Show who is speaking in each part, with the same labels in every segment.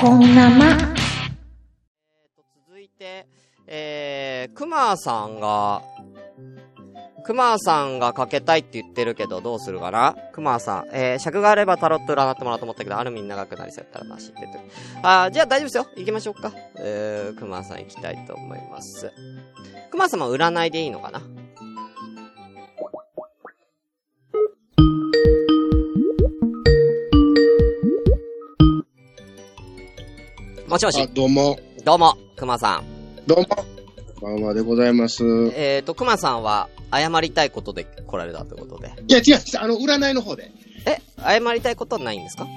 Speaker 1: こんなま。
Speaker 2: 続いて、えー、くまさんが、くまさんがかけたいって言ってるけど、どうするかな？くまさん。えー、尺があればタロット占ってもらおうと思ったけど、ある意味長くなりそうやったらなしって言ってる。あ、じゃあ大丈夫ですよ。行きましょうか。えー、くまさん行きたいと思います。くまさんも占いでいいのかな？もしも
Speaker 3: あ
Speaker 2: し、、
Speaker 3: どうも、
Speaker 2: どうも、くまさん。
Speaker 3: どうも、こんばんはでございます。い
Speaker 2: えーと、くまさんは、謝りたいことで来られたということで。
Speaker 3: や、違う、あの、占いの方で。
Speaker 2: え、謝りたいことはないんですか？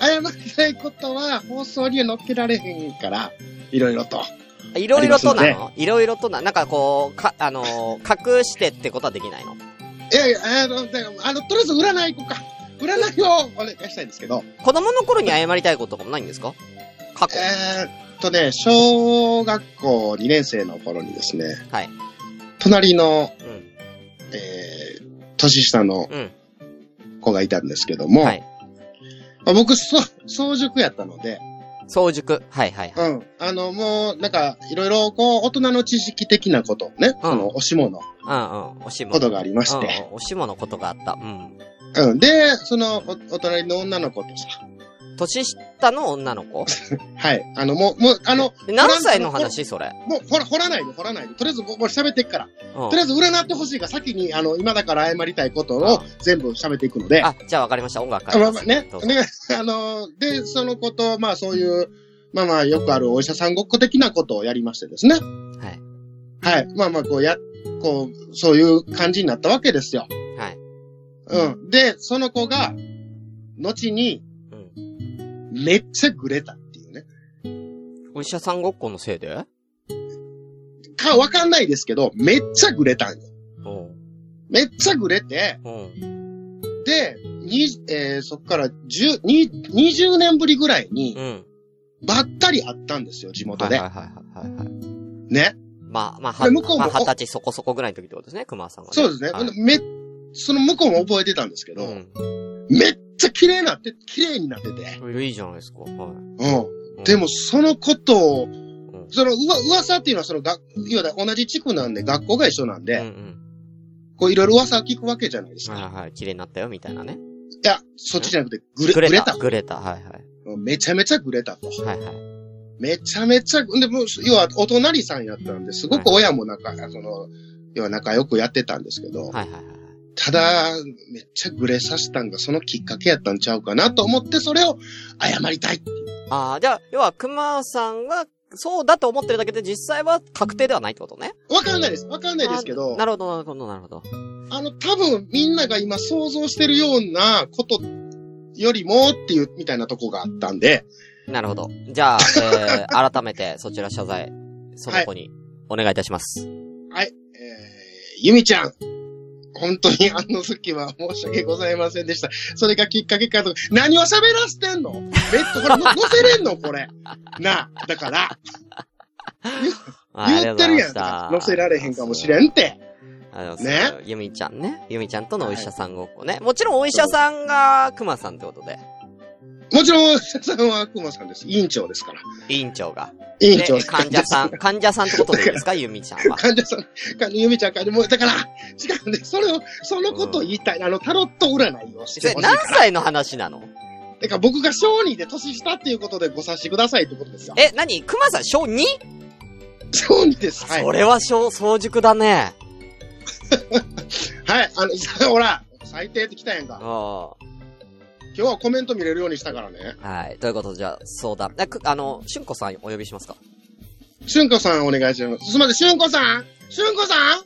Speaker 3: 謝りたいことは、放送には載っけられへんから、いろいろと。
Speaker 2: いろいろとなの？いろいろとな、なんかこう、か、あのー隠してってことはできないの？
Speaker 3: いやいや、あの、あの、とりあえず占い行こうか。占いをお願いしたいんですけど、
Speaker 2: 子供の頃に謝りたいこととかもないんですか？過去。
Speaker 3: えーっとね、小学校2年生の頃にですね、
Speaker 2: はい。
Speaker 3: 隣の、
Speaker 2: うん。
Speaker 3: えー、年下の
Speaker 2: うん。
Speaker 3: 子がいたんですけども、
Speaker 2: はい。
Speaker 3: まあ僕、そ、早熟やったので、
Speaker 2: 早熟。はいはいはい。
Speaker 3: うん。あの、もう、なんか、いろいろ、こう、大人の知識的なこと、ね、その、おしもの
Speaker 2: うんうん。おしも。
Speaker 3: ことがありまし
Speaker 2: うんうん
Speaker 3: て、
Speaker 2: おしものことがあった。うん。
Speaker 3: うん。で、その、お、お隣の女の子とさ、
Speaker 2: 年下の女の子？
Speaker 3: はい。あの、もう、もう、あの、
Speaker 2: で何歳の話？それ。
Speaker 3: もう、ほら、掘らないで、掘らないで。とりあえず、もう喋ってっから。
Speaker 2: うん
Speaker 3: とりあえず、占ってほしいが、先に、あの、今だから謝りたいこと
Speaker 2: あ
Speaker 3: を全部喋っていくので、
Speaker 2: あ、じゃあわかりました。音楽
Speaker 3: あ
Speaker 2: 変えま。
Speaker 3: まあますあね、ね、あの、で、そのこと、まあ、そういう、まあまあ、よくあるお医者さんごっこ的なことをやりましてですね。
Speaker 2: はい。
Speaker 3: はい。まあまあ、こう、や、こう、そういう感じになったわけですよ。
Speaker 2: はい。
Speaker 3: うん。で、その子が、後に、
Speaker 2: うん。
Speaker 3: めっちゃグレたっていうね。
Speaker 2: お医者さんごっこのせいで？
Speaker 3: か、わかんないですけど、めっちゃグレたんよ。
Speaker 2: うん。
Speaker 3: めっちゃグレて、
Speaker 2: うん。
Speaker 3: で、に、えー、そっから10、に、20年ぶりぐらいに、
Speaker 2: うん。
Speaker 3: ばったり会ったんですよ、地元で。
Speaker 2: はいはいはいはいはい。
Speaker 3: ね。
Speaker 2: まあ、まあ、は、
Speaker 3: で向こうも
Speaker 2: まあ、二十歳そこそこぐらいの時ってことですね、熊さんは、ね。
Speaker 3: そうですね。
Speaker 2: はい
Speaker 3: め、その向こうも覚えてたんですけど、
Speaker 2: うん。
Speaker 3: めっちゃ綺麗になって、綺麗になってて。
Speaker 2: いいじゃないですか。はい。
Speaker 3: うん。でも、そのことを、
Speaker 2: ん
Speaker 3: その、うわ、噂っていうのは、その、が、いわゆる同じ地区なんで、学校が一緒なんで、
Speaker 2: うんうん。
Speaker 3: こう、いろいろ噂を聞くわけじゃないですか。
Speaker 2: はいはい。綺麗になったよ、みたいなね。
Speaker 3: いや、そっちじゃなくて、グレ、
Speaker 2: グレた。
Speaker 3: グレた。
Speaker 2: はいはい。
Speaker 3: うんめちゃめちゃグレたと。
Speaker 2: はいはい。
Speaker 3: めちゃめちゃ、でも、要は、お隣さんやったんで、すごく親も仲、その、要は仲良くやってたんですけど、
Speaker 2: はいはいはい。
Speaker 3: ただ、めっちゃグレさせたんが、そのきっかけやったんちゃうかなと思って、それを謝りたいっていう。
Speaker 2: ああ、じゃあ、要は、熊さんが、そうだと思ってるだけで、実際は確定ではないってことね。
Speaker 3: わかんないです。わかんないですけど
Speaker 2: あ、なるほど、なるほど、なるほど。
Speaker 3: あの、多分、みんなが今想像してるようなことよりもっていう、みたいなとこがあったんで、
Speaker 2: なるほど。じゃあ、えー、改めて、そちら謝罪、その子に、お願いいたします。
Speaker 3: はい、えー、ゆみちゃん。本当にあの時は申し訳ございませんでした。それがきっかけかと。何を喋らせてんの？ベッド、これの、載せれんの？これ。なあ、だから、言ってるやん。載せられへんかもしれんって。
Speaker 2: あの、
Speaker 3: ね
Speaker 2: ね。ゆみちゃんね。ゆみちゃんとのお医者さんごっこね。もちろんお医者さんが、熊さんってことで。
Speaker 3: もちろん、お医者さんは熊さんです。委員長ですから。
Speaker 2: 委員長が。
Speaker 3: 委員長
Speaker 2: で、患者さん、患者さんってことでいいですか？ゆみちゃんは。
Speaker 3: 患者さん、ゆみちゃん患者、もう、だから、違うんで、それを、そのことを言いたい。あの、タロット占いをして。
Speaker 2: 何歳の話なの？
Speaker 3: だから僕が小児で年下っていうことでご察しくださいってことですよ。
Speaker 2: え、何？熊さん小 2?
Speaker 3: 小児です。はい。
Speaker 2: それは小、早熟だね。
Speaker 3: はい。あの、ほら、最低って来たやんか。
Speaker 2: あ
Speaker 3: 今日はコメント見れるようにしたからね。
Speaker 2: あ。はい。ということで、じゃあ、相談。えくあの、しゅんこさんお呼びしますか？
Speaker 3: しゅんこさんお願いします。すみません、しゅんこさんしゅんこさん？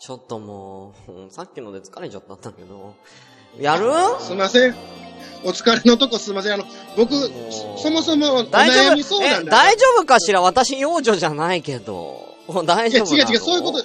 Speaker 2: ちょっともう、うんさっきので疲れちゃったんだけど。やる？
Speaker 3: すみません。お疲れのとこすみません。あの、僕、そもそもお
Speaker 2: 大丈
Speaker 3: 悩み相
Speaker 2: 夫え
Speaker 3: 談で。
Speaker 2: 大丈夫かしら？私幼女じゃないけど。大丈夫
Speaker 3: 違う違う、そういうこと、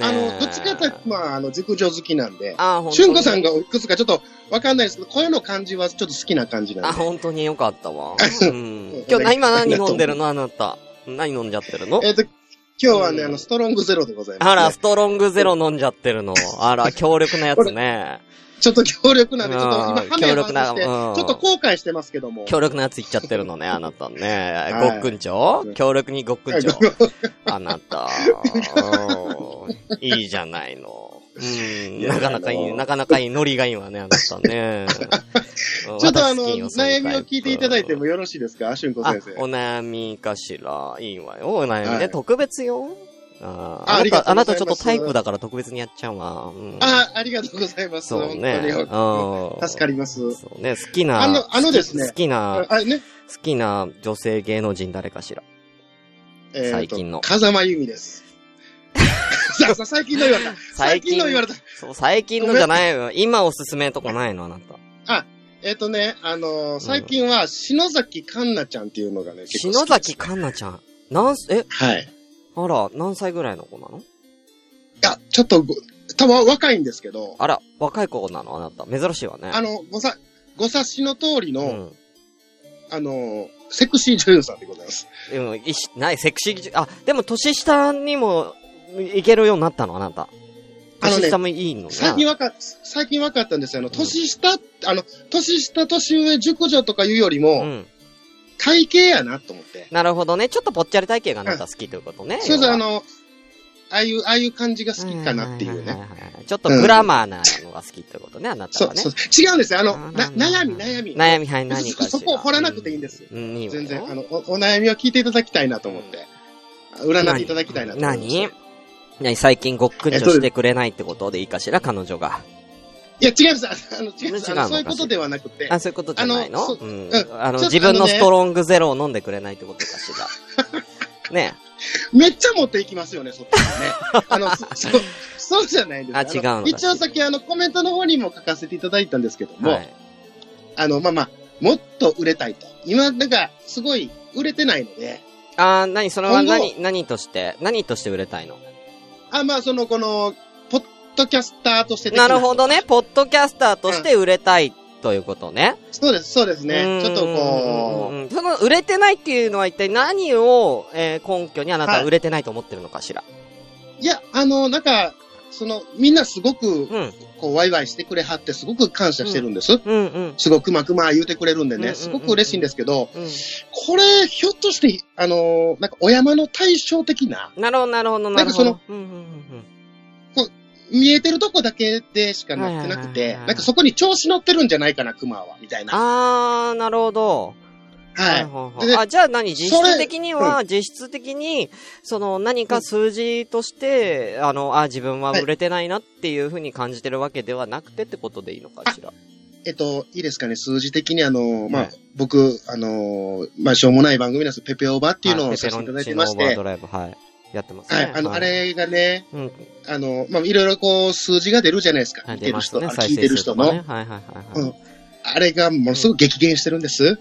Speaker 3: あの、どっちかというと、まあ、あの、熟女好きなんで、
Speaker 2: あ、本当に。
Speaker 3: しゅんこさんがおいくつかちょっとわかんないですけど、声の感じはちょっと好きな感じな
Speaker 2: あ、
Speaker 3: んで。
Speaker 2: 本当によかったわ。うん。今日、今何飲んでるの？あなた。何飲んじゃってるの？
Speaker 3: えっと、今日はね、
Speaker 2: うん
Speaker 3: あの、ストロングゼロでございます、ね。
Speaker 2: あら、ストロングゼロ飲んじゃってるの。あら、強力なやつね。
Speaker 3: ちょっと強力なんで、ちょっと今、
Speaker 2: うん
Speaker 3: ハメを外して、ち
Speaker 2: うん
Speaker 3: ょっと後悔してますけども。
Speaker 2: 強力なやつ言っちゃってるのね、あなたね。
Speaker 3: はい
Speaker 2: ごっくんちょ強力にごっくんちょあなた。う んいいじゃないの。うん。なかなかいい、なかなかいい、ノリがいいわね、あなたね。
Speaker 3: ちょっとあの、悩みを聞いていただいてもよろしいですか？俊子
Speaker 2: あ
Speaker 3: 先、生。
Speaker 2: お悩みかしら。いいわよ、お悩みね。
Speaker 3: はい
Speaker 2: 特別よ。あ
Speaker 3: あありがとうございます
Speaker 2: あなたちょっとタイプだから特別にやっちゃうわ。うん、
Speaker 3: あ、ありがとうございます。
Speaker 2: そうね。
Speaker 3: 助かります。
Speaker 2: そうね、好きな。
Speaker 3: あのあのですね
Speaker 2: 好きな、
Speaker 3: あ、ね。
Speaker 2: 好きな女性芸能人誰かしら？
Speaker 3: えーと
Speaker 2: 最近の
Speaker 3: 風間由美です。ささ最近の言われた。最近の言われた。
Speaker 2: そう、最近のじゃないよ。今おすすめとかないのあなた。
Speaker 3: えっ、とね、あのー最近は、篠崎環奈ちゃんっていうのがね、結構
Speaker 2: 篠崎環奈ちゃん？何す、え、
Speaker 3: はい。
Speaker 2: あら、何歳ぐらいの子なの？
Speaker 3: いや、ちょっとご、多分若いんですけど、
Speaker 2: あら、若い子なの？あなた。珍しいわね。
Speaker 3: あの、ごさ、ご察しの通りの、
Speaker 2: うん。
Speaker 3: あのーセクシー女優さんでございます。
Speaker 2: でも、いし、ない、セクシー、あ、でも年下にも、いけるようになったの？あなた。年下もいいのね。
Speaker 3: 最近わか、最近わかったんですよ。あの、年下、あの、年下、年上、熟女とかいうより
Speaker 2: う
Speaker 3: も、
Speaker 2: ん。
Speaker 3: 体型やなと思って。
Speaker 2: なるほどね。ちょっとぽっちゃり体型があなた好きということね。
Speaker 3: そうそう、あの、ああいう、ああいう感じが好きかなっていうね。
Speaker 2: ちょっとグラマーなのが好きってことね、あなたはね。
Speaker 3: そうそう。違うんですよ。あの、
Speaker 2: あ
Speaker 3: な、
Speaker 2: な
Speaker 3: 悩み、悩み。
Speaker 2: 悩み、はい、何か。
Speaker 3: そこを掘らなくていいんです全然、あの、お、お悩みを聞いていただきたいなと思って。占っていただきたいなと思います。
Speaker 2: 何？何？最近ごっくんちょしてくれないってことでいいかしら、彼女が。
Speaker 3: いや、違います。あの、違います。そういうことではなくて。
Speaker 2: あ、そういうことじゃないの？
Speaker 3: あの
Speaker 2: 自分のストロングゼロを飲んでくれないってことかしら。ね
Speaker 3: めっちゃ持っていきますよね、そっちはね。あの、そ、そう、じゃないんです
Speaker 2: あ違う
Speaker 3: 一応先、あの、コメントの方にも書かせていただいたんですけども、
Speaker 2: はい。
Speaker 3: あの、まあまあ、もっと売れたいと。今、なんか、すごい売れてないので、
Speaker 2: あー、何？それは何、何として、何として売れたいの？
Speaker 3: あ、まあ、その、この、ドキャスターとして的
Speaker 2: なるほどね。。ポッドキャスターとして売れたいということね。
Speaker 3: そうです、そうですね。ちょっとこ
Speaker 2: うん。その、売れてないっていうのは一体何を、えー根拠にあなたは売れてないと思ってるのかしら？
Speaker 3: う、いや、あの、なんか、その、みんなすごく、
Speaker 2: うん。
Speaker 3: こう、ワイワイしてくれはって、すごく感謝してるんです。
Speaker 2: うんうん。
Speaker 3: すごくまくま言うてくれるんでね、すごく嬉しいんですけど、
Speaker 2: うん。
Speaker 3: これ、ひょっとして、あの、なんか、お山の対照的な、
Speaker 2: なるほど、なるほど、なるほど。
Speaker 3: なんか
Speaker 2: うんうんうん
Speaker 3: 見えてるとこだけでしかなってなくて、
Speaker 2: はい
Speaker 3: なんかそこに調子乗ってるんじゃないかな、熊は、みたいな。
Speaker 2: あー、なるほど。
Speaker 3: はい。
Speaker 2: はい
Speaker 3: で
Speaker 2: あ、じゃあ何実質的には、実質的に、その何か数字として、あの、あ、自分は売れてないなっていうふうに感じてるわけではなくてってことでいいのかしら？
Speaker 3: えっと、いいですかね、数字的にあの、まあ、
Speaker 2: はい
Speaker 3: 僕、あの、まあ、しょうもない番組なんですペペオーバーっていうのをさせていただいてまして
Speaker 2: ペペロンチオーバード、ライブ、はい。やってますね。
Speaker 3: はい、あの、あれがね、
Speaker 2: うん。
Speaker 3: あの、まあ、いろいろこう、数字が出るじゃないですか。
Speaker 2: はい
Speaker 3: 見てる人、
Speaker 2: ね、
Speaker 3: あ聞いてる人の、
Speaker 2: ねはいはいはいはい。
Speaker 3: うんあれがものすごく激減してるんです。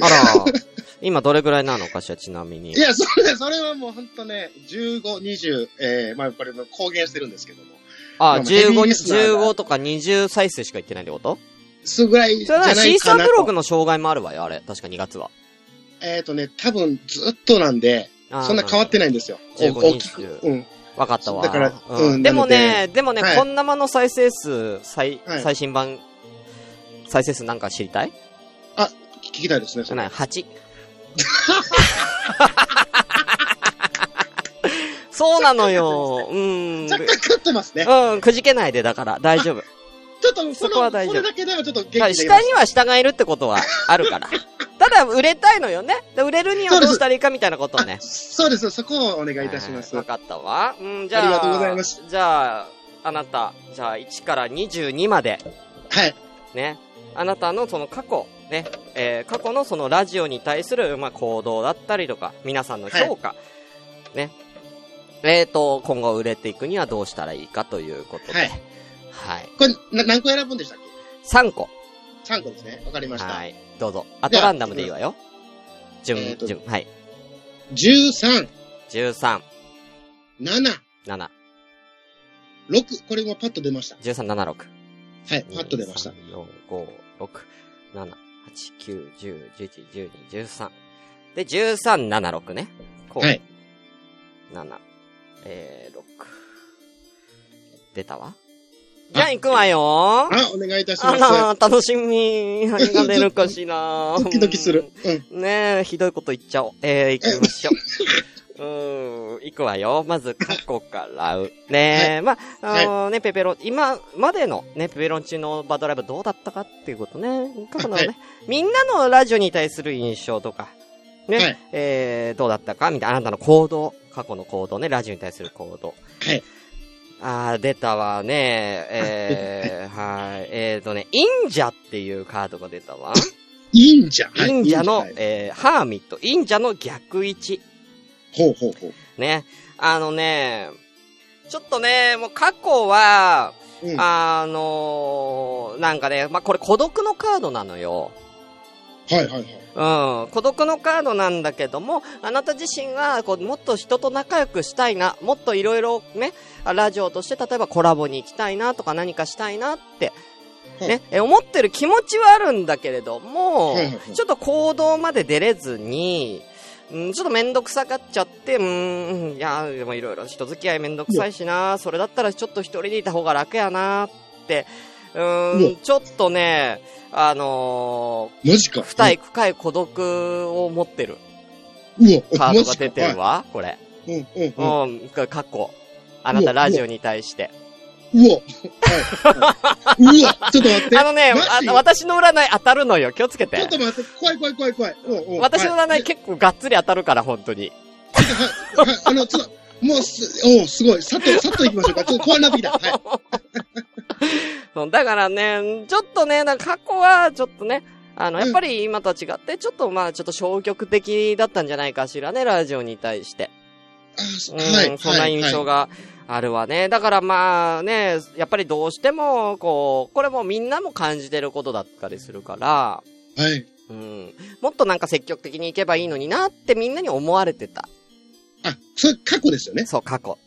Speaker 2: あら、今どれぐらいなのかしら、ちなみに
Speaker 3: い。や、それ、それはもう本当ね、15、20、えー、まあ、これも公言してるんですけども。
Speaker 2: あ、
Speaker 3: まあヘビー
Speaker 2: 15、
Speaker 3: リスナーが
Speaker 2: 15とか20再生しか言ってないってこと？
Speaker 3: すぐらいじゃないかな
Speaker 2: シーサーブログ
Speaker 3: と。
Speaker 2: の障害もあるわよ、あれ。確か2月は。
Speaker 3: えっ、とね、多分ずっとなんで、そんな変わって
Speaker 2: ない。
Speaker 3: んですよ。
Speaker 2: 15
Speaker 3: 大きく。
Speaker 2: 20
Speaker 3: うん。
Speaker 2: わかったわ。
Speaker 3: だから
Speaker 2: うん
Speaker 3: うん
Speaker 2: でも
Speaker 3: な
Speaker 2: ね、でもね、
Speaker 3: はい
Speaker 2: こんなまの再生数、最、
Speaker 3: はい
Speaker 2: 最新版、再生数なんか知りたい？
Speaker 3: 聞きたいですね、それ。
Speaker 2: じゃない、8。そうなのよ。うん。
Speaker 3: 若干勝ってますね。
Speaker 2: うん、くじけないで、だから、大丈夫。
Speaker 3: ちょっと、そ
Speaker 2: こは大丈夫
Speaker 3: それだけではちょっと元気で
Speaker 2: 下には下がいるってことはあるから。ただ、売れたいのよね。で売れるにはどうしたらいいかみたいなことをね。
Speaker 3: そうです、そこをお願いいたします。
Speaker 2: わかったわ。うん、じゃあ、
Speaker 3: ありがとうございます。
Speaker 2: じゃあ、あなた、じゃあ1から22まで、
Speaker 3: はい。
Speaker 2: ね。あなたのその過去、ね、えー過去のそのラジオに対する、まあ、行動だったりとか、皆さんの評価、ね。えーと、今後売れていくにはどうしたらいいかということで。
Speaker 3: はい。
Speaker 2: はい。
Speaker 3: これ、な何個選ぶんでしたっ
Speaker 2: 3個。
Speaker 3: け ?3 個ですね。わかりました。
Speaker 2: はい。どうぞ。あとランダムでいいわよ。順、
Speaker 3: えーと
Speaker 2: 順、はい。
Speaker 3: 13、
Speaker 2: 13、
Speaker 3: 7、
Speaker 2: 7、
Speaker 3: 6。これもパッと出ました。
Speaker 2: 13、7、6。
Speaker 3: はい、パッと出ました。
Speaker 2: 2 3 4、5、6、7、8、9、10、11、12、13。で、13、7、6ね。こう。
Speaker 3: はい。
Speaker 2: 7、えー、6。出たわ。じゃあ行くわよ。
Speaker 3: あ、お願いいたし
Speaker 2: あ
Speaker 3: ます。
Speaker 2: ら、楽しみ。何が出るかしら。
Speaker 3: ドキドキする。うん。
Speaker 2: うん。ねえ、ひどいこと言っちゃおう。えー、行きましょう。うーん、行くわよ。まず、過去から。ねえ、まあ、あのね、ペペロン、今までのね、ペペロンチのバドライブどうだったかっていうことね。過去のね、
Speaker 3: はい
Speaker 2: みんなのラジオに対する印象とか、ね、
Speaker 3: はい
Speaker 2: えー、どうだったかみたいな、あなたの行動、過去の行動ね、ラジオに対する行動。
Speaker 3: はい。
Speaker 2: あー、出たわね。えー、はい。えーとね、忍者っていうカードが出たわ。
Speaker 3: 忍者。はい
Speaker 2: 忍者の、
Speaker 3: はい
Speaker 2: えー、ハーミット。忍者の逆位置。
Speaker 3: ほうほうほう。
Speaker 2: ね。あのね、ちょっとね、もう過去は、
Speaker 3: うん。
Speaker 2: あのー、なんかね、まあ、これ孤独のカードなのよ。
Speaker 3: はいはいはい。
Speaker 2: うん。孤独のカードなんだけども、あなた自身が、こう、もっと人と仲良くしたいな、もっといろいろね、あラジオとして、例えばコラボに行きたいなとか何かしたいなって、
Speaker 3: はい
Speaker 2: ね、え思ってる気持ちはあるんだけれども、ちょっと行動まで出れずに、うん、ちょっとめんどくさがっちゃって、うーん、いや、でもいろいろ人付き合いめんどくさいしな、それだったらちょっと一人でいた方が楽やなって、う
Speaker 3: ん、
Speaker 2: ちょっとね、あの
Speaker 3: マジか。
Speaker 2: ー、深い、深い孤独を持ってる
Speaker 3: うわ、
Speaker 2: カードが出てるわ、これ。
Speaker 3: うんうんうん。
Speaker 2: うん、過去。あなたラジオに対して。
Speaker 3: うわ、はい。うわ、ちょっと待って。
Speaker 2: あのね、あ私の占い当たるのよ。気をつけて
Speaker 3: ちょっ。と待って、怖い怖い怖い怖い。
Speaker 2: 私の
Speaker 3: はい
Speaker 2: 占い結構がっつり当たるから、本当に。
Speaker 3: はい、はい、あの、ちょっと、もうす、おうすごい。さっと、さっと行きましょうか。ちょっと怖くなってきた。はい。
Speaker 2: だからね、ちょっとね、なんか過去は、ちょっとね、あの、
Speaker 3: うん
Speaker 2: やっぱり今とは違って、ちょっとまあ、ちょっと消極的だったんじゃないかしらね、ラジオに対して。
Speaker 3: あそ
Speaker 2: うん、
Speaker 3: はい。
Speaker 2: そんな印象があるわね。だからまあね、やっぱりどうしても、こう、これもみんなも感じてることだったりするから、
Speaker 3: はい。はい。
Speaker 2: うん、もっとなんか積極的に行けばいいのになってみんなに思われてた。
Speaker 3: あ、それ過去ですよね。
Speaker 2: そう、過去。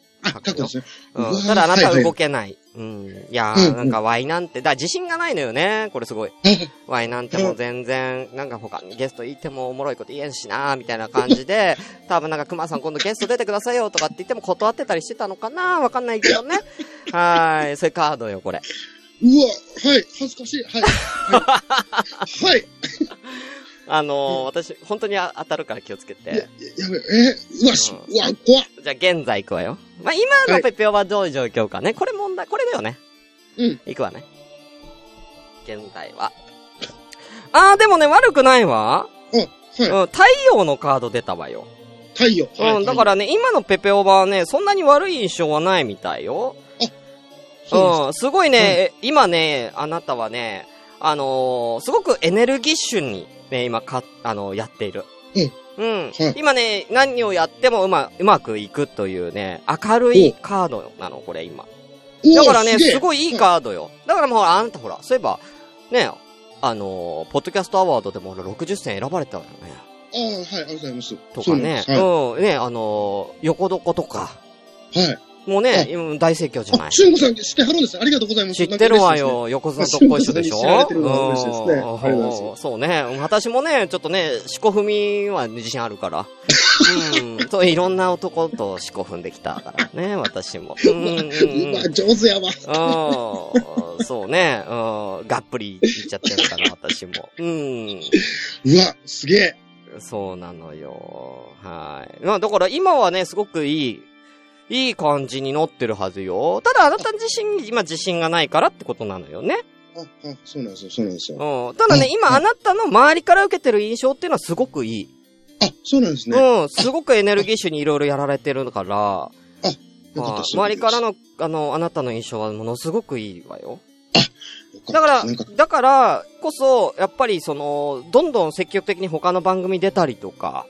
Speaker 2: うん。ただあなた
Speaker 3: は
Speaker 2: 動けない。うん。いやー、なんかワイなんて、だ自信がないのよね。これすごい。
Speaker 3: はい
Speaker 2: ワイなんてもう全然、なんか他にゲストいてもおもろいこと言えんしなーみたいな感じで、多分なんか熊さん今度ゲスト出てくださいよとかって言っても断ってたりしてたのかなわかんないけどね。はーい。そういうカードよ、これ。
Speaker 3: うわ、はい。恥ずかしい。はい。はい。はい。
Speaker 2: あのー、私、本当にあ当たるから気をつけ
Speaker 3: や、や
Speaker 2: て。
Speaker 3: べ、えーうわ、し、
Speaker 2: う
Speaker 3: うわ、怖っ。
Speaker 2: じゃあ現在行くわよ。まあ、今のペペオはどういう状況かね。これ問題、これだよね。
Speaker 3: うん。
Speaker 2: 行くわね。現在は。あー、でもね、悪くないわ。
Speaker 3: あ、はい。
Speaker 2: うん、太陽のカード出たわよ。
Speaker 3: 太陽。はい
Speaker 2: うん、だか、らね、今のペペオバはね、そんなに悪い印象はないみたいよ。
Speaker 3: そう
Speaker 2: うん、すごいね、今ね、あなたはね、あのーすごくエネルギッシュにね、今か、あのやっている。うん。
Speaker 3: はい
Speaker 2: 今ね、何をやってもうま、うまくいくというね、明るいカードなの、これ今。だからね、す
Speaker 3: い。
Speaker 2: ごいいいカードよ。だからもうほら、あなたほら、そういえば、ね、あのーポッドキャストアワードでもほら60選選ばれたわよね。
Speaker 3: ああ、はい、ありがとうございます。
Speaker 2: とかね。
Speaker 3: そうなん
Speaker 2: うん、ね、あのー横床とか。
Speaker 3: はい。はい。
Speaker 2: もうね、今大盛況じゃない
Speaker 3: あ、。しゅんこさん知ってはるんです。ありがとうございます。
Speaker 2: 知ってるわよ。横綱とっこ一緒でしょ？そうね。私もね、ちょっとね、四股踏みは自信あるから。うん。そう、いろんな男と四股踏んできたからね、私も。うん
Speaker 3: 上手やわ。
Speaker 2: うん。そうね。うん。がっぷりいっちゃってるから、私も。うん。
Speaker 3: うわ、すげえ。
Speaker 2: そうなのよ。はい。まあ、だから今はね、すごくいい、いい感じに乗ってるはずよ。ただあなた自身に今自信がないからってことなのよね。
Speaker 3: あ、あ、そうなんですよ、そうなんですよ。
Speaker 2: うん。ただね、今あなたの周りから受けてる印象っていうのはすごくいい。
Speaker 3: あ、そうなんですね。
Speaker 2: うん。すごくエネルギッシュにいろいろやられてるから、
Speaker 3: よかった
Speaker 2: 周りからの、あの、あなたの印象はものすごくいいわよ。だからだからこそ、やっぱりその、どんどん積極的に他の番組出たりとか、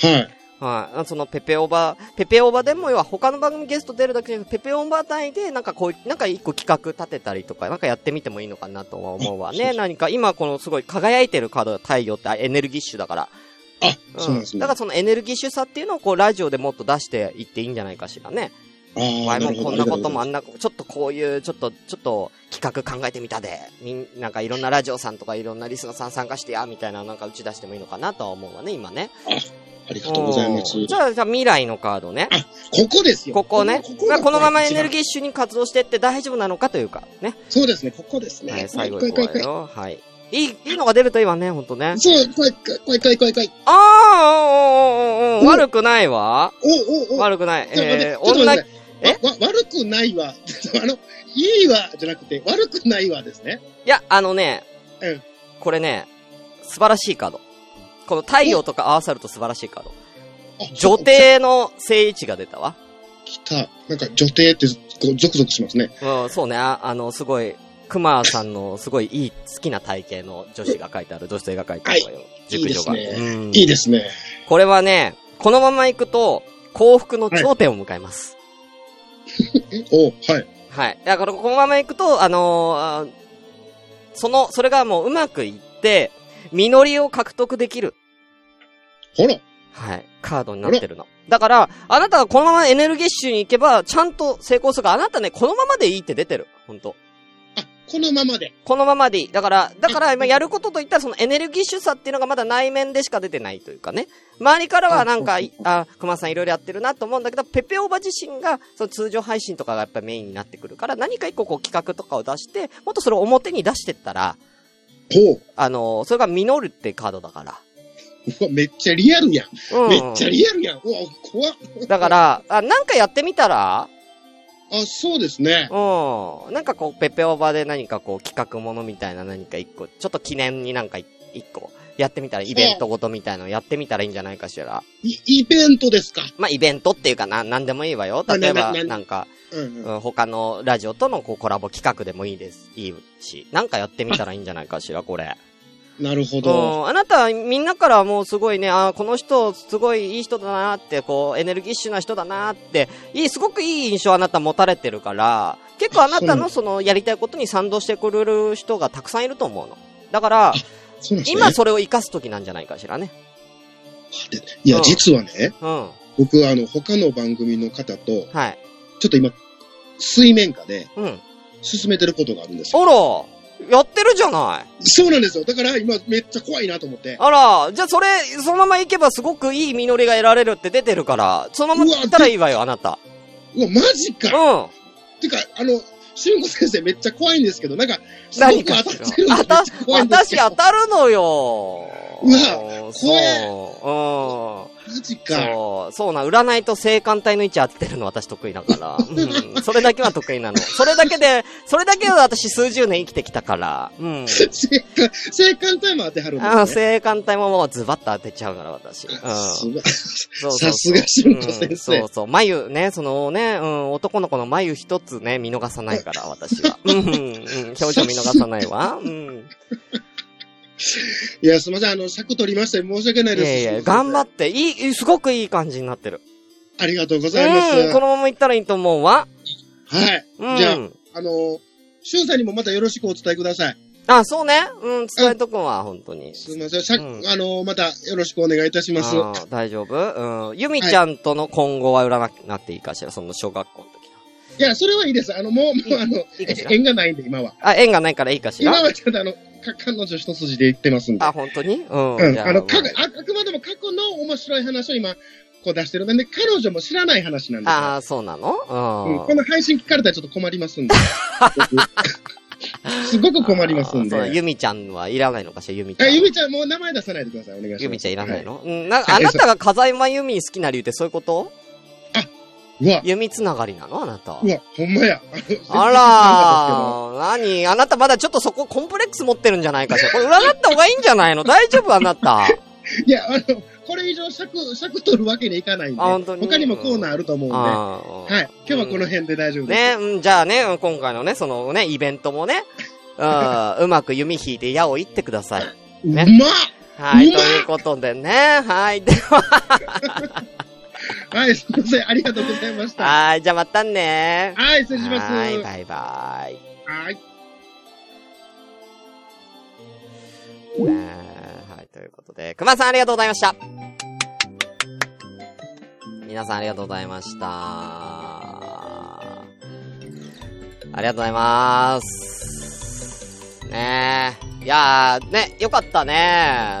Speaker 3: はい。
Speaker 2: はい。そのペペオバ、ペペオバでも要は他の番組ゲスト出るだけじゃなくて、ペペオバ内でなんかこう、なんか一個企画立てたりとか、なんかやってみてもいいのかなとは思うわね。何か今このすごい輝いてるカード太陽ってエネルギッシュだから。
Speaker 3: あ、
Speaker 2: うん
Speaker 3: そうですね。
Speaker 2: だからそのエネルギッシュさっていうのをこうラジオでもっと出していっていいんじゃないかしらね。前もこんなこともあ
Speaker 3: り
Speaker 2: んな、ちょっとこういう、ちょっと、ちょっと企画考えてみたで、みん、なんかいろんなラジオさんとかいろんなリスナーさん参加してや、みたいななんか打ち出してもいいのかなとは思うわね、今ね。
Speaker 3: ありがとうございます。
Speaker 2: うんじゃあ、じゃあ未来のカードね。
Speaker 3: ここですよ。
Speaker 2: ここね。
Speaker 3: こ
Speaker 2: まあこのままエネル
Speaker 3: ー。
Speaker 2: ギッシュに活動してって大丈夫なのかというか、ね。
Speaker 3: そうですね、ここですね。
Speaker 2: はい、最後
Speaker 3: 怖い怖い
Speaker 2: よ。はい。いい、いいのが出るといいわね、ほんとね。
Speaker 3: そう、怖い怖い怖い怖い怖い。
Speaker 2: ああ、うんうんうんうん、悪くないわ。
Speaker 3: おおお
Speaker 2: 悪くない。えー、
Speaker 3: ちょっと
Speaker 2: 女
Speaker 3: 待ってわわ悪くないわ。あの、いいわ、じゃなくて、悪くないわですね。
Speaker 2: いや、あのね、
Speaker 3: うん
Speaker 2: これね、素晴らしいカード。この太陽とか合わさると素晴らしいカード。
Speaker 3: あ
Speaker 2: 女。帝の正位置が出たわ。
Speaker 3: 来た。なんか女帝って、こう、ゾクゾクしますね。
Speaker 2: うん、そうね、ああの、すごい、熊さんのすごいいい、好きな体型の女子が書いてある、女性が書いてあるわよ。熟女が。
Speaker 3: いいです
Speaker 2: うん
Speaker 3: いいですね。
Speaker 2: これはね、このまま行くと、幸福の頂点を迎えます。
Speaker 3: おはい。
Speaker 2: はい。だから、このまま行くと、あのーその、それがもううまくいって、実りを獲得できる。
Speaker 3: ほら。
Speaker 2: はい。カードになってるの。だから、あなたがこのままエネルギッシュに行けば、ちゃんと成功するから、あなたね、このままでいいって出てる。本当
Speaker 3: あ、このままで。
Speaker 2: このままでいい。だから、だから今やることといったらそのエネルギッシュさっていうのがまだ内面でしか出てないというかね。周りからはなんか、いあ、熊さんいろいろやってるなと思うんだけど、ペペオーバ自身が、その通常配信とかがやっぱメインになってくるから、何か一個こう企画とかを出して、もっとそれを表に出してったら。あのそれが実るってカードだから。
Speaker 3: めっちゃリアルやん。
Speaker 2: うん。
Speaker 3: めっちゃリアルやん。うわ、怖っ。
Speaker 2: だから、あ、なんかやってみたら、
Speaker 3: あ、そうですね。
Speaker 2: うん。なんかこう、ペペオーバで何かこう、企画ものみたいな何か一個、ちょっと記念になんか一個、やってみたら、イベントごとみたいなのやってみたらいいんじゃないかしら。
Speaker 3: いイベントですか？
Speaker 2: まあ、イベントっていうかな、なんでもいいわよ。例えば、
Speaker 3: な
Speaker 2: んか、
Speaker 3: うん
Speaker 2: 他のラジオとのこうコラボ企画でもいいです。いいし。なんかやってみたらいいんじゃないかしら、これ。
Speaker 3: なるほ
Speaker 2: う
Speaker 3: ど。
Speaker 2: ん。あなたはみんなからもうすごいね、あーこの人すごいいい人だなって、こう、エネルギッシュな人だなって、いい、すごくいい印象あなた持たれてるから、結構あなたのそのやりたいことに賛同してくれる人がたくさんいると思うの。だから、
Speaker 3: そうなんですね。
Speaker 2: 今それを活かす時なんじゃないかしらね。
Speaker 3: でいや、
Speaker 2: うん
Speaker 3: 実はね、
Speaker 2: うん。
Speaker 3: 僕、あの、他の番組の方と、
Speaker 2: はい。
Speaker 3: ちょっと今、水面下で
Speaker 2: うん。
Speaker 3: 進めてることがあるんですよ。
Speaker 2: あら、やってるじゃない。
Speaker 3: そうなんですよ。だから今、めっちゃ怖いなと思って。
Speaker 2: あら、じゃあそれ、そのまま行けばすごくいい実りが得られるって出てるから、そのまま行ったらいいわよ、あなた。
Speaker 3: うわ、マジ
Speaker 2: う
Speaker 3: か。
Speaker 2: ん。
Speaker 3: てか、あの、俊吾先生めっちゃ怖いんですけど、なんか、すご
Speaker 2: 何
Speaker 3: く当たってるんで
Speaker 2: あた
Speaker 3: めっちゃ怖いんですけど。
Speaker 2: 私当たるのよ。
Speaker 3: うわ
Speaker 2: うんそう。
Speaker 3: マジ
Speaker 2: うん。
Speaker 3: か。
Speaker 2: そう。そうな、占いと性感帯の位置合ってるの私得意だから。うん。それだけは得意なの。それだけで、それだけで私数十年生きてきたから。うん。
Speaker 3: 性感、性感帯も当てはるんね。
Speaker 2: あ性感帯ももうズバッと当てちゃうから、私。うん。
Speaker 3: さすが俊子先生
Speaker 2: うんそうそう。眉ね、そのね、うん、男の子の眉一つね、見逃さないから、私は。うん、うん、うん表情見逃さないわ。うん。
Speaker 3: いや、すみません。あの、尺取りまして申し訳ない
Speaker 2: い
Speaker 3: です。
Speaker 2: やいや、頑張
Speaker 3: っ
Speaker 2: って、いい、すごくいい感じになってる。
Speaker 3: ありがとうございます。
Speaker 2: うん、このまま行ったらいいと思うわ。
Speaker 3: はい。
Speaker 2: うん。
Speaker 3: じゃああの、俊さんにもまたよろしくお伝えください。
Speaker 2: あ、そうね。うん、伝えとくわ、本当に。
Speaker 3: すみません。さ
Speaker 2: うん
Speaker 3: あの、またよろしくお願いいたします。
Speaker 2: 大丈夫？うん。ゆみちゃんとの今後は占ななっていいかしら、その小学校の時
Speaker 3: いや、それはいいです。あの、もう、もう、あの、縁がないんで、今は。
Speaker 2: あ、縁がないからいいかし
Speaker 3: 今
Speaker 2: ら。
Speaker 3: はちょっとあの、か彼女一筋で言ってますんで。
Speaker 2: あ、本当に？うん。
Speaker 3: うん。あの、か
Speaker 2: ま
Speaker 3: あ、あくまでも過去の面白い話を今、こう出してるんで、彼女も知らない話なんですよ。
Speaker 2: ああ、そうなの？
Speaker 3: うん、
Speaker 2: うん。
Speaker 3: この配信聞かれたらちょっと困りますんで。僕 すごく困りますんで。
Speaker 2: ゆみちゃんはいらないのかしら、ゆみちゃ
Speaker 3: あ
Speaker 2: ん。
Speaker 3: ゆみちゃん、もう名前出さないでください。お願いします。
Speaker 2: ゆみちゃんいらない
Speaker 3: は
Speaker 2: の、うん、な、あなたが風間ゆみ好きな理由ってそういうこと？
Speaker 3: うわ、
Speaker 2: ゆみつながりなの？あなた
Speaker 3: う。わ、ほんまや。
Speaker 2: あらー、何？あなたまだちょっとそこコンプレックス持ってるんじゃないかしら。これ占った方がいいんじゃないの？大丈夫？あなた。
Speaker 3: いや、あの、これ以上尺、尺取るわけにいかないんで。
Speaker 2: あ本当に
Speaker 3: 他にもコーナーあると思うんで。はい。今日はこの辺で大丈夫です。
Speaker 2: ね、うん、じゃあね、うん今回のね、そのね、イベントもね、うん、うまく弓引いて矢を射ってください。ね
Speaker 3: うまっ
Speaker 2: はいということでね、はい、では、
Speaker 3: はい、すみません。ありがとうございました。
Speaker 2: はい、じゃあまたね。
Speaker 3: はい、失礼します。
Speaker 2: はい、
Speaker 3: は
Speaker 2: バイバイ。
Speaker 3: い。
Speaker 2: ねはい、ということで、熊さんありがとうございました。皆さんありがとうございました。ありがとうございます。ねえ。いやー、ね、よかったね。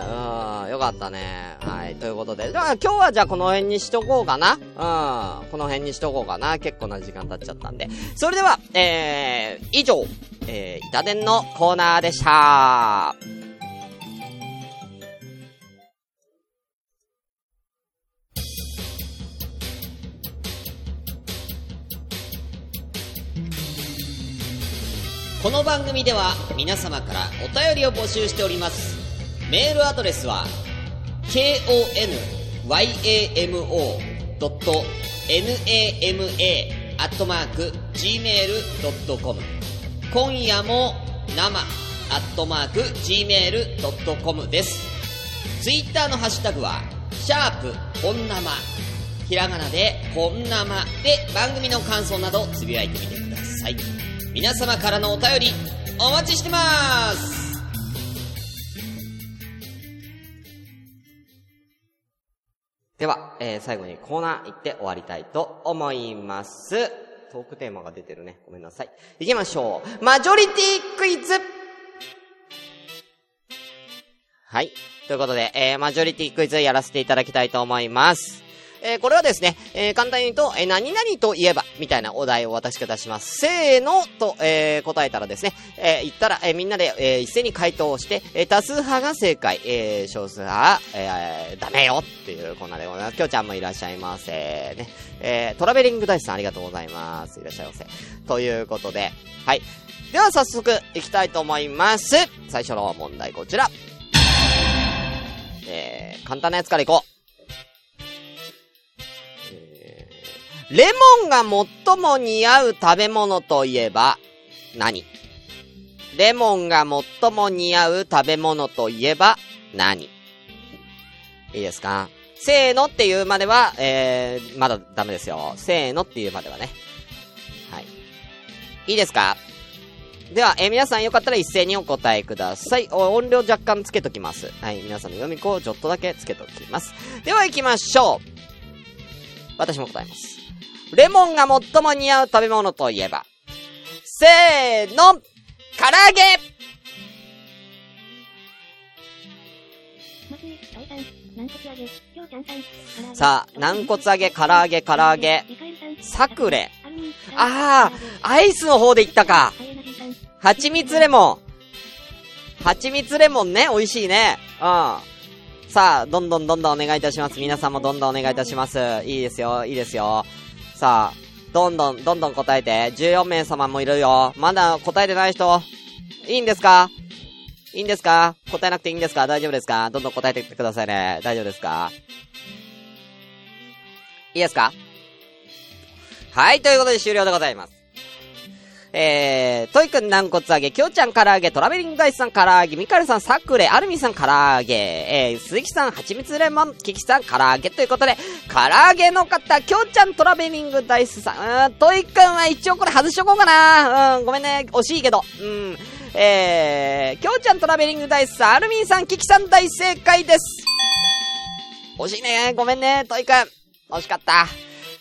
Speaker 2: うん、よかかったね。い。ということで。じゃあ今日はじゃあこの辺にしとこうかな。うん。この辺にしとこうかな。結構な時間経っちゃったんで。それでは、えー、以上、えー、板伝のコーナーでした。この番組では皆様からお便りを募集しております。メールアドレスは、konyamo.nama.gmail.com 今夜も生アットマーク gmail.com です。ツイッターのハッシュタグは、シャープ本生ひらがなで本生で番組の感想などつぶやいてみてください。皆様からのお便りお待ちしてますでは、えー、最後にコーナー行って終わりたいと思います。トークテーマが出てるね。ごめんなさい。行きましょう。マジョリティクイズはい。ということで、えー、マジョリティクイズやらせていただきたいと思います。えー、これはですね、えー、簡単に言うと、えー、何々と言えば、みたいなお題を私が出します。せーのと、えー、答えたらですね、えー、言ったら、えー、みんなで、えー、一斉に回答をして、えー、多数派が正解、えー、少数派は、えー、ダメよっていうコーナーでございます。きょうちゃんもいらっしゃいませ。ね。えー、トラベリングダイスさんありがとうございます。いらっしゃいませ。ということで、はい。では早速、行きたいと思います。最初の問題こちら。えー、簡単なやつからいこう。レモンが最も似合う食べ物といえば何？レモンが最も似合う食べ物といえば何？いいですか？せーのっていうまでは、えー、まだダメですよ。せーのっていうまではね。はい。いいですか？では、えー、皆さんよかったら一斉にお答えください。音量若干つけときます。はい、皆さんの読み子をちょっとだけつけときます。では行きましょう。私も答えます。レモンが最も似合う食べ物といえば、せーの、唐揚げさあ、軟骨揚げ、唐揚げ、唐揚げ、サクレ。ああ、アイスの方で行ったか。蜂蜜レモン。蜂蜜レモンね、美味しいね。うん。さあ、どんどんどんどんお願いいたします。皆さんもどんどんお願いいたします。いいですよ、いいですよ。さあ、どんどん、どんどん答えて。14名様もいるよ。まだ答えてない人、いいんですか？いいんですか？答えなくていいんですか？大丈夫ですか？どんどん答えてってくださいね。大丈夫ですか？いいですか？はい、ということで終了でございます。えー、トイくん軟骨揚げ、きょうちゃん唐揚げ、トラベリングダイスさん唐揚げ、ミカエルさんサクレ、アルミンさん唐揚げ、えー、鈴木さん蜂蜜レモン、キキさん唐揚げということで、唐揚げの方、きょうちゃんトラベリングダイスさん、うん、トイくんは一応これ外しとこうかな。うん、ごめんね、惜しいけど。うん。えー、きょうちゃんトラベリングダイスさん、アルミンさん、キキさん大正解です。惜しいね。ごめんね、トイくん。惜しかった。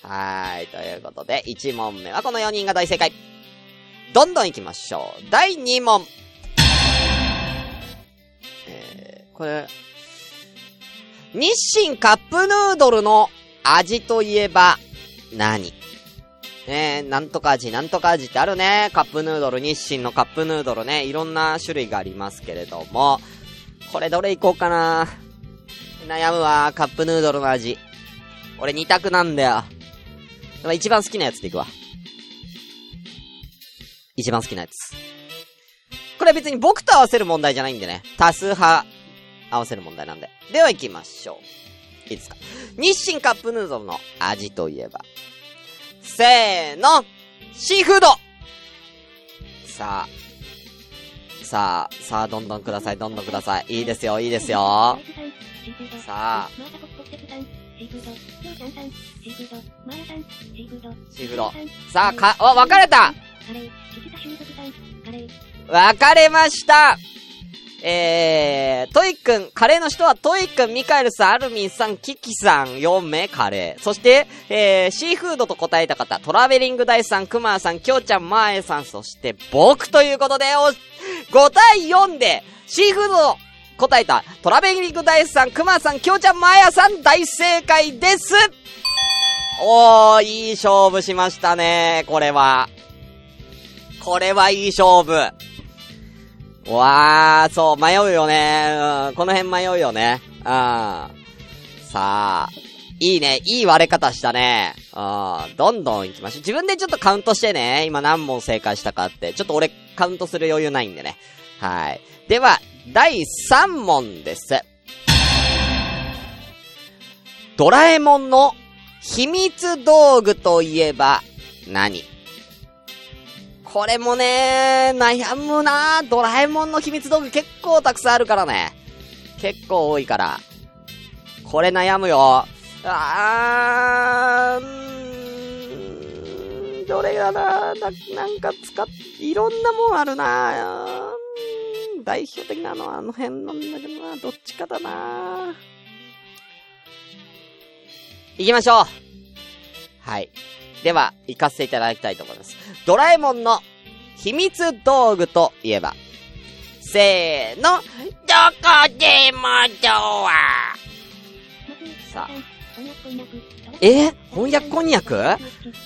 Speaker 2: はい。ということで、1問目はこの4人が大正解。どんどん行きましょう。第2問。えー、これ、日清カップヌードルの味といえば何？ねえなんとか味、なんとか味ってあるね。カップヌードル、日清のカップヌードルね。いろんな種類がありますけれども。これどれいこうかな？悩むわ、カップヌードルの味。俺二択なんだよ。一番好きなやつでいくわ。一番好きなやつ。これは別に僕と合わせる問題じゃないんでね。多数派合わせる問題なんで。では行きましょう。いいですか。日清カップヌードルの味といえば。せーのシーフードさあ。さあ、さあ、どんどんください、どんどんください。いいですよ、いいですよ。さあ。シーフード。さん、シーフード、まえさん、シーフード、シーフード。さあ、か、あ、分かれた分かれましたえー、トイくん、カレーの人はトイくん、ミカエルさん、アルミンさん、キキさん、4名カレー。そして、えー、シーフードと答えた方、トラベリングダイスさん、クマさん、キョウちゃん、マーエさん、そして僕ということで、お、5対4で、シーフード答えた、トラベリングダイスさん、クマさん、キョウちゃん、マヤさん、大正解ですおー、いい勝負しましたね、これは。これはいい勝負。わー、そう、迷うよね。うん、この辺迷うよね。うん。さあ、いいね。いい割れ方したね。うん。どんどん行きましょう。自分でちょっとカウントしてね。今何問正解したかって。ちょっと俺カウントする余裕ないんでね。はい。では、第3問です。ドラえもんの秘密道具といえば何？これもね、悩むなドラえもんの秘密道具結構たくさんあるからね。結構多いから。これ悩むよ。あー、どれがな、ななんか使っ、いろんなもんあるな代表的なのはあの辺なんだけどな、どっちかだな。行きましょう。はい。では、行かせていただきたいと思います。ドラえもんの秘密道具といえば、せーの、どこでもドア。さあ。え？翻訳こんにゃく？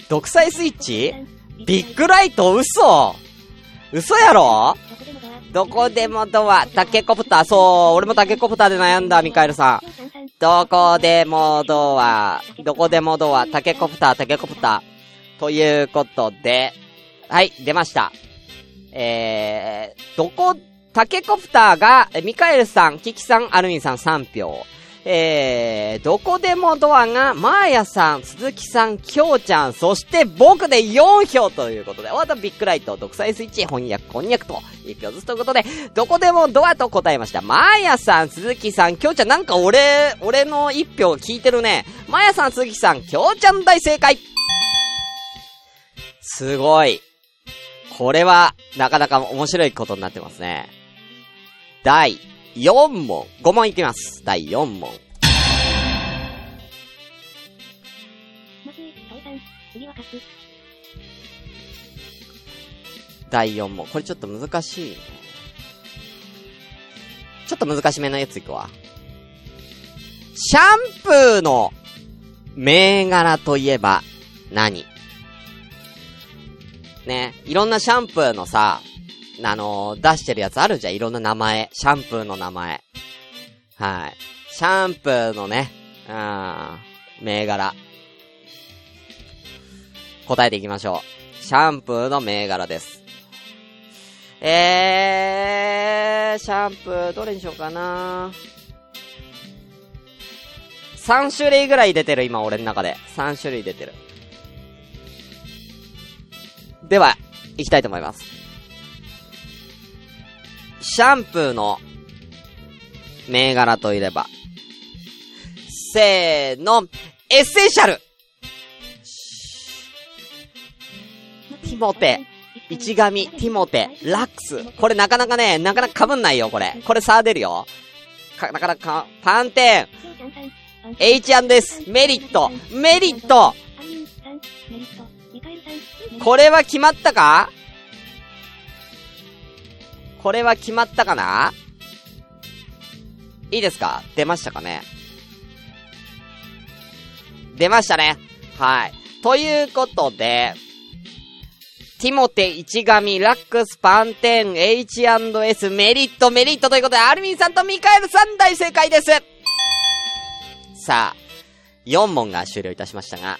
Speaker 2: 独裁スイッチ？ビッグライト嘘。嘘やろ？どこでもドア、タケコプター、そう、俺もタケコプターで悩んだ、ミカエルさん。どこでもドア、どこでもドア、タケコプター、タケコプター。ということで、はい、出ました。えー、どこ、タケコプターが、ミカエルさん、キキさん、アルミンさん3票。えー、どこでもドアが、マーヤさん、鈴木さん、きょうちゃん、そして僕で4票ということで、終わったビッグライト、独裁スイッチ、翻訳、こんにゃくと、1票ずつということで、どこでもドアと答えました。マーヤさん、鈴木さん、きょうちゃん、なんか俺、俺の1票聞いてるね。マーヤさん、鈴木さん、きょうちゃん大正解すごい。これは、なかなか面白いことになってますね。第4問。5問いきます。第4問。第4問。これちょっと難しい。ちょっと難しめのやついくわ。シャンプーの銘柄といえば何？ね。いろんなシャンプーのさ、あのー、出してるやつあるじゃん。いろんな名前。シャンプーの名前。はい。シャンプーのね、うん、銘柄。答えていきましょう。シャンプーの銘柄です。えー、シャンプー、どれにしようかな3種類ぐらい出てる、今俺の中で。3種類出てる。では、行きたいと思います。シャンプーの銘柄といれば、せーの、エッセンシャル。ティモテ、いち髪、ティモテ、ラックス。これなかなかね、なかなか被んないよ、これ。これ差出るよ。か、なかなか、パンテン、H&S、メリット、メリット。これは決まったか？これは決まったかな？いいですか？出ましたかね？出ましたね。はい。ということで、ティモテ、一神、ラックス、パンテン、H&S、メリット、メリットということで、アルミンさんとミカエルさん大正解ですさあ、4問が終了いたしましたが、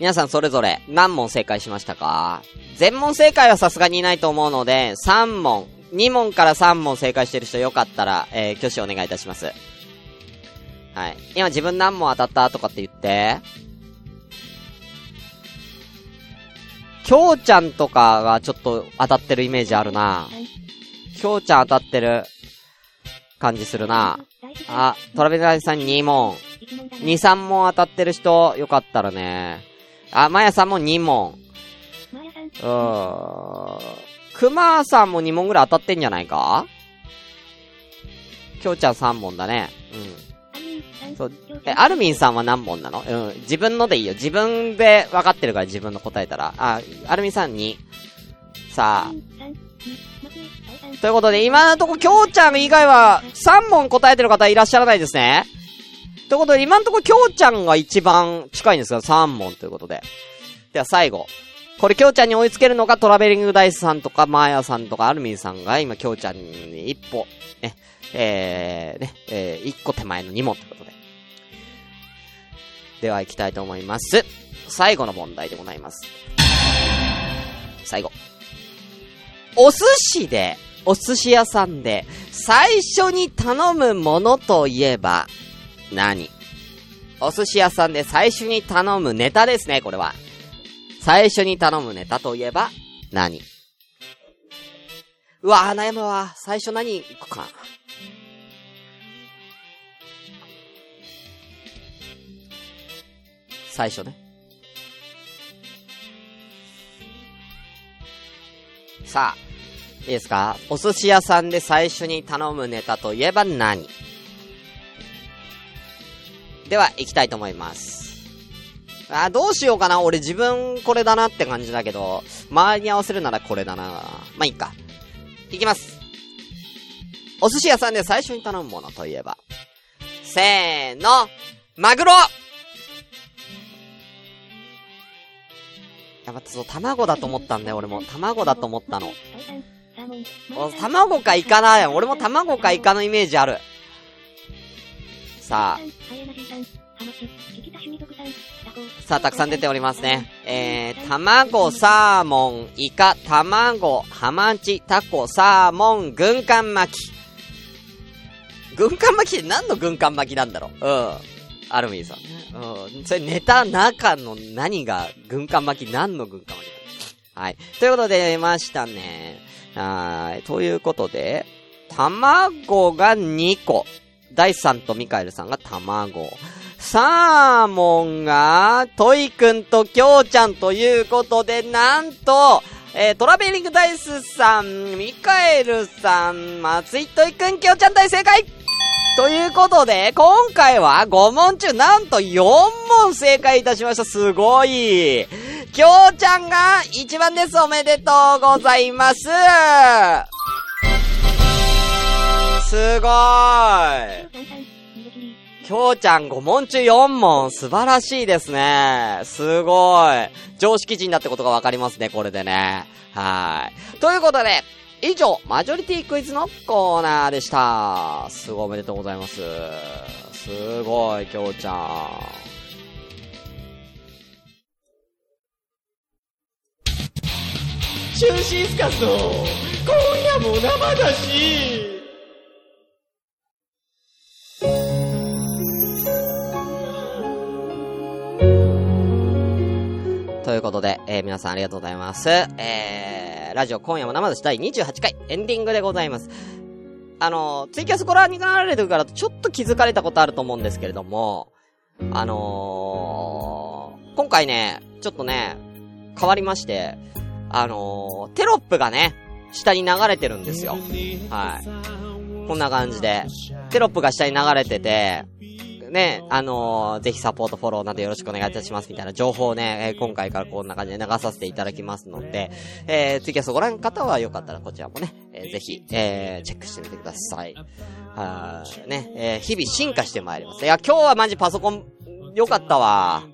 Speaker 2: 皆さんそれぞれ何問正解しましたか？全問正解はさすがにいないと思うので、3問、2問から3問正解してる人よかったら、えー、挙手お願いいたします。はい。今自分何問当たったとかって言って。きょうちゃんとかがちょっと当たってるイメージあるな。きょうちゃん当たってる感じするな。あ、トラベルライさん2問。2、3問当たってる人、よかったらね。あ、まやさんも2問。うーん。くまさんも2問ぐらい当たってんじゃないか？きょうちゃん3問だね。うん。そう。え、アルミンさんは何問なの？うん。自分のでいいよ。自分で分かってるから自分の答えたら。あ、アルミンさん2。さあ。ということで、今のところ、きょうちゃん以外は、3問答えてる方いらっしゃらないですね。ということで、今のとこ、きょうちゃんが一番近いんですが、3問ということで。では、最後。これ、きょうちゃんに追いつけるのが、トラベリングダイスさんとか、マーヤさんとか、アルミンさんが、今、きょうちゃんに一歩、ね、えー、ね、えー、一個手前の2問ということで。では、行きたいと思います。最後の問題でございます。最後。お寿司で、お寿司屋さんで、最初に頼むものといえば、何？お寿司屋さんで最初に頼むネタですね、これは。最初に頼むネタといえば、何？うわぁ、悩むわ。最初何行くか。最初ね。さあ、いいですか？お寿司屋さんで最初に頼むネタといえば何？では、行きたいと思います。あ、どうしようかな俺自分これだなって感じだけど、周りに合わせるならこれだなまあ、いいか。いきます。お寿司屋さんで最初に頼むものといえば。せーの、マグロや、待って、そう、卵だと思ったんだよ、俺も。卵だと思ったの。卵かイカな、俺も卵かイカのイメージある。さあ。さあ、たくさん出ておりますね。えー、卵、サーモン、イカ、卵、ハマチ、タコ、サーモン、軍艦巻き。軍艦巻きって何の軍艦巻きなんだろう？うん。アルミンさん。うん。それネタ中の何が、軍艦巻き、何の軍艦巻きはい。ということで、出ましたね。はい。ということで、卵が2個。ダイさんとミカエルさんが卵。サーモンが、トイくんとキョウちゃんということで、なんと、えー、トラベリングダイスさん、ミカエルさん、松井トイくん、キョウちゃん大正解ということで、今回は5問中なんと4問正解いたしました。すごい。きょうちゃんが1番です。おめでとうございます。すごい。きょうちゃん5問中4問素晴らしいですね。すごい。常識人だってことがわかりますね、これでね。はい。ということで、以上、マジョリティクイズのコーナーでした。すごいおめでとうございます。すごい、きょうちゃん。
Speaker 1: 中心スカスの今夜も生だし
Speaker 2: ということで、えー、皆さんありがとうございます。えー、ラジオ今夜も生し第28回エンディングでございます。あの、ツイキャスご覧になられてるからちょっと気づかれたことあると思うんですけれども、あのー、今回ね、ちょっとね、変わりまして、あのー、テロップがね、下に流れてるんですよ。はい。こんな感じで。テロップが下に流れてて、ね、あのー、ぜひサポート、フォローなどよろしくお願いいたしますみたいな情報をね、え、今回からこんな感じで流させていただきますので、えー、ツイキャスご覧の方はよかったらこちらもね、えー、ぜひ、えー、チェックしてみてください。はー、ね、えー、日々進化してまいります。いや、今日はマジパソコン、よかったわ。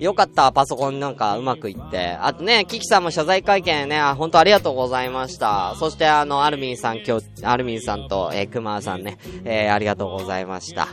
Speaker 2: よかった、パソコンなんかうまくいって。あとね、キキさんも謝罪会見ね、本当ありがとうございました。そしてあの、アルミンさん、今日、アルミンさんと、えー、クマさんね、えー、ありがとうございました。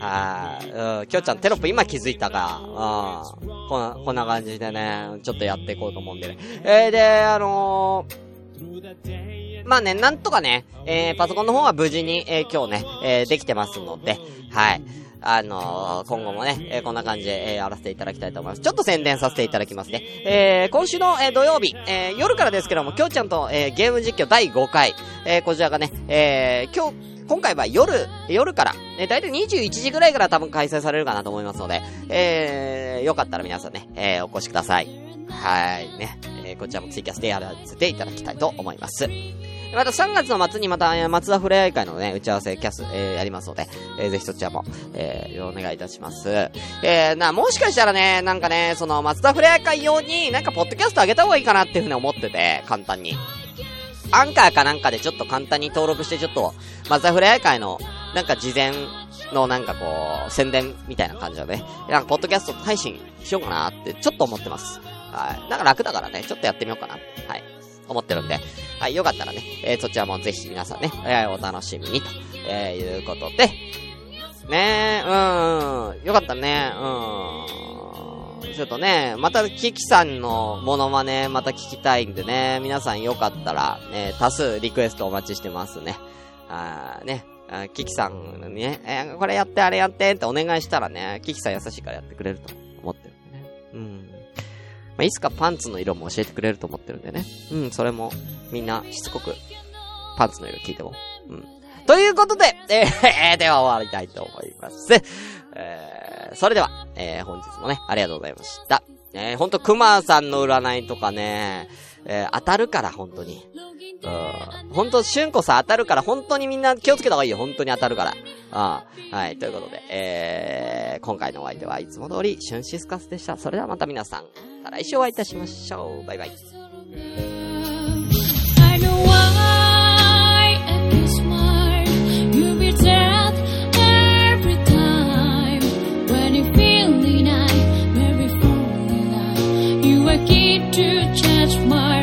Speaker 2: はい、うん、きょうちゃんテロップ今気づいたか。うん。こんな、こんな感じでね、ちょっとやっていこうと思うんでね。えー、で、あのー、まあね、なんとかね、えー、パソコンの方は無事に、えー、今日ね、えー、できてますので、はい。あのー、今後もね、えー、こんな感じで、えー、やらせていただきたいと思います。ちょっと宣伝させていただきますね。えー、今週の、えー、土曜日、えー、夜からですけども、きょうちゃんと、えー、ゲーム実況第5回、えー、こちらがね、えー、今日、今回は夜、夜から、えいたい21時ぐらいから多分開催されるかなと思いますので、えー、よかったら皆さんね、えー、お越しください。はい、ね。えー、こちらもツイキャスでやらせていただきたいと思います。また3月の末にまた、松田ふれあい会のね、打ち合わせキャス、えー、やりますので、えー、ぜひそちらも、えー、お願いいたします。えー、な、もしかしたらね、なんかね、その、松田ふれあい会用に、なんか、ポッドキャスト上げた方がいいかなっていうふうに思ってて、簡単に。アンカーかなんかでちょっと簡単に登録してちょっと、マザフレア会の、なんか事前のなんかこう、宣伝みたいな感じでね、なんかポッドキャスト配信しようかなってちょっと思ってます。はい。なんか楽だからね、ちょっとやってみようかな。はい。思ってるんで、はい、よかったらね、えー、そちらもぜひ皆さんね、えー、お楽しみに、と、えー、いうことで、ねえ、うん、よかったね、うん。ちょっとね、また、キキさんのモノマネ、また聞きたいんでね、皆さんよかったら、ね、多数リクエストお待ちしてますね。あーね、あキキさんにね、えー、これやって、あれやってってお願いしたらね、キキさん優しいからやってくれるとまあ、いつかパンツの色も教えてくれると思ってるんでね。うん、それも、みんな、しつこく、パンツの色聞いても。うん。ということで、えー、では終わりたいと思います。えー、それでは、えー、本日もね、ありがとうございました。えー、ほんと、熊さんの占いとかね、えー、当たるから、本当に。うん。ほんと、しゅんこさん当たるから、本当にみんな気をつけた方がいいよ。本当に当たるから。あはい。ということで、えー、今回のお相手はいつも通り、シュンシスカスでした。それではまた皆さん、また来週お会いいたしましょう。バイバイ。to catch my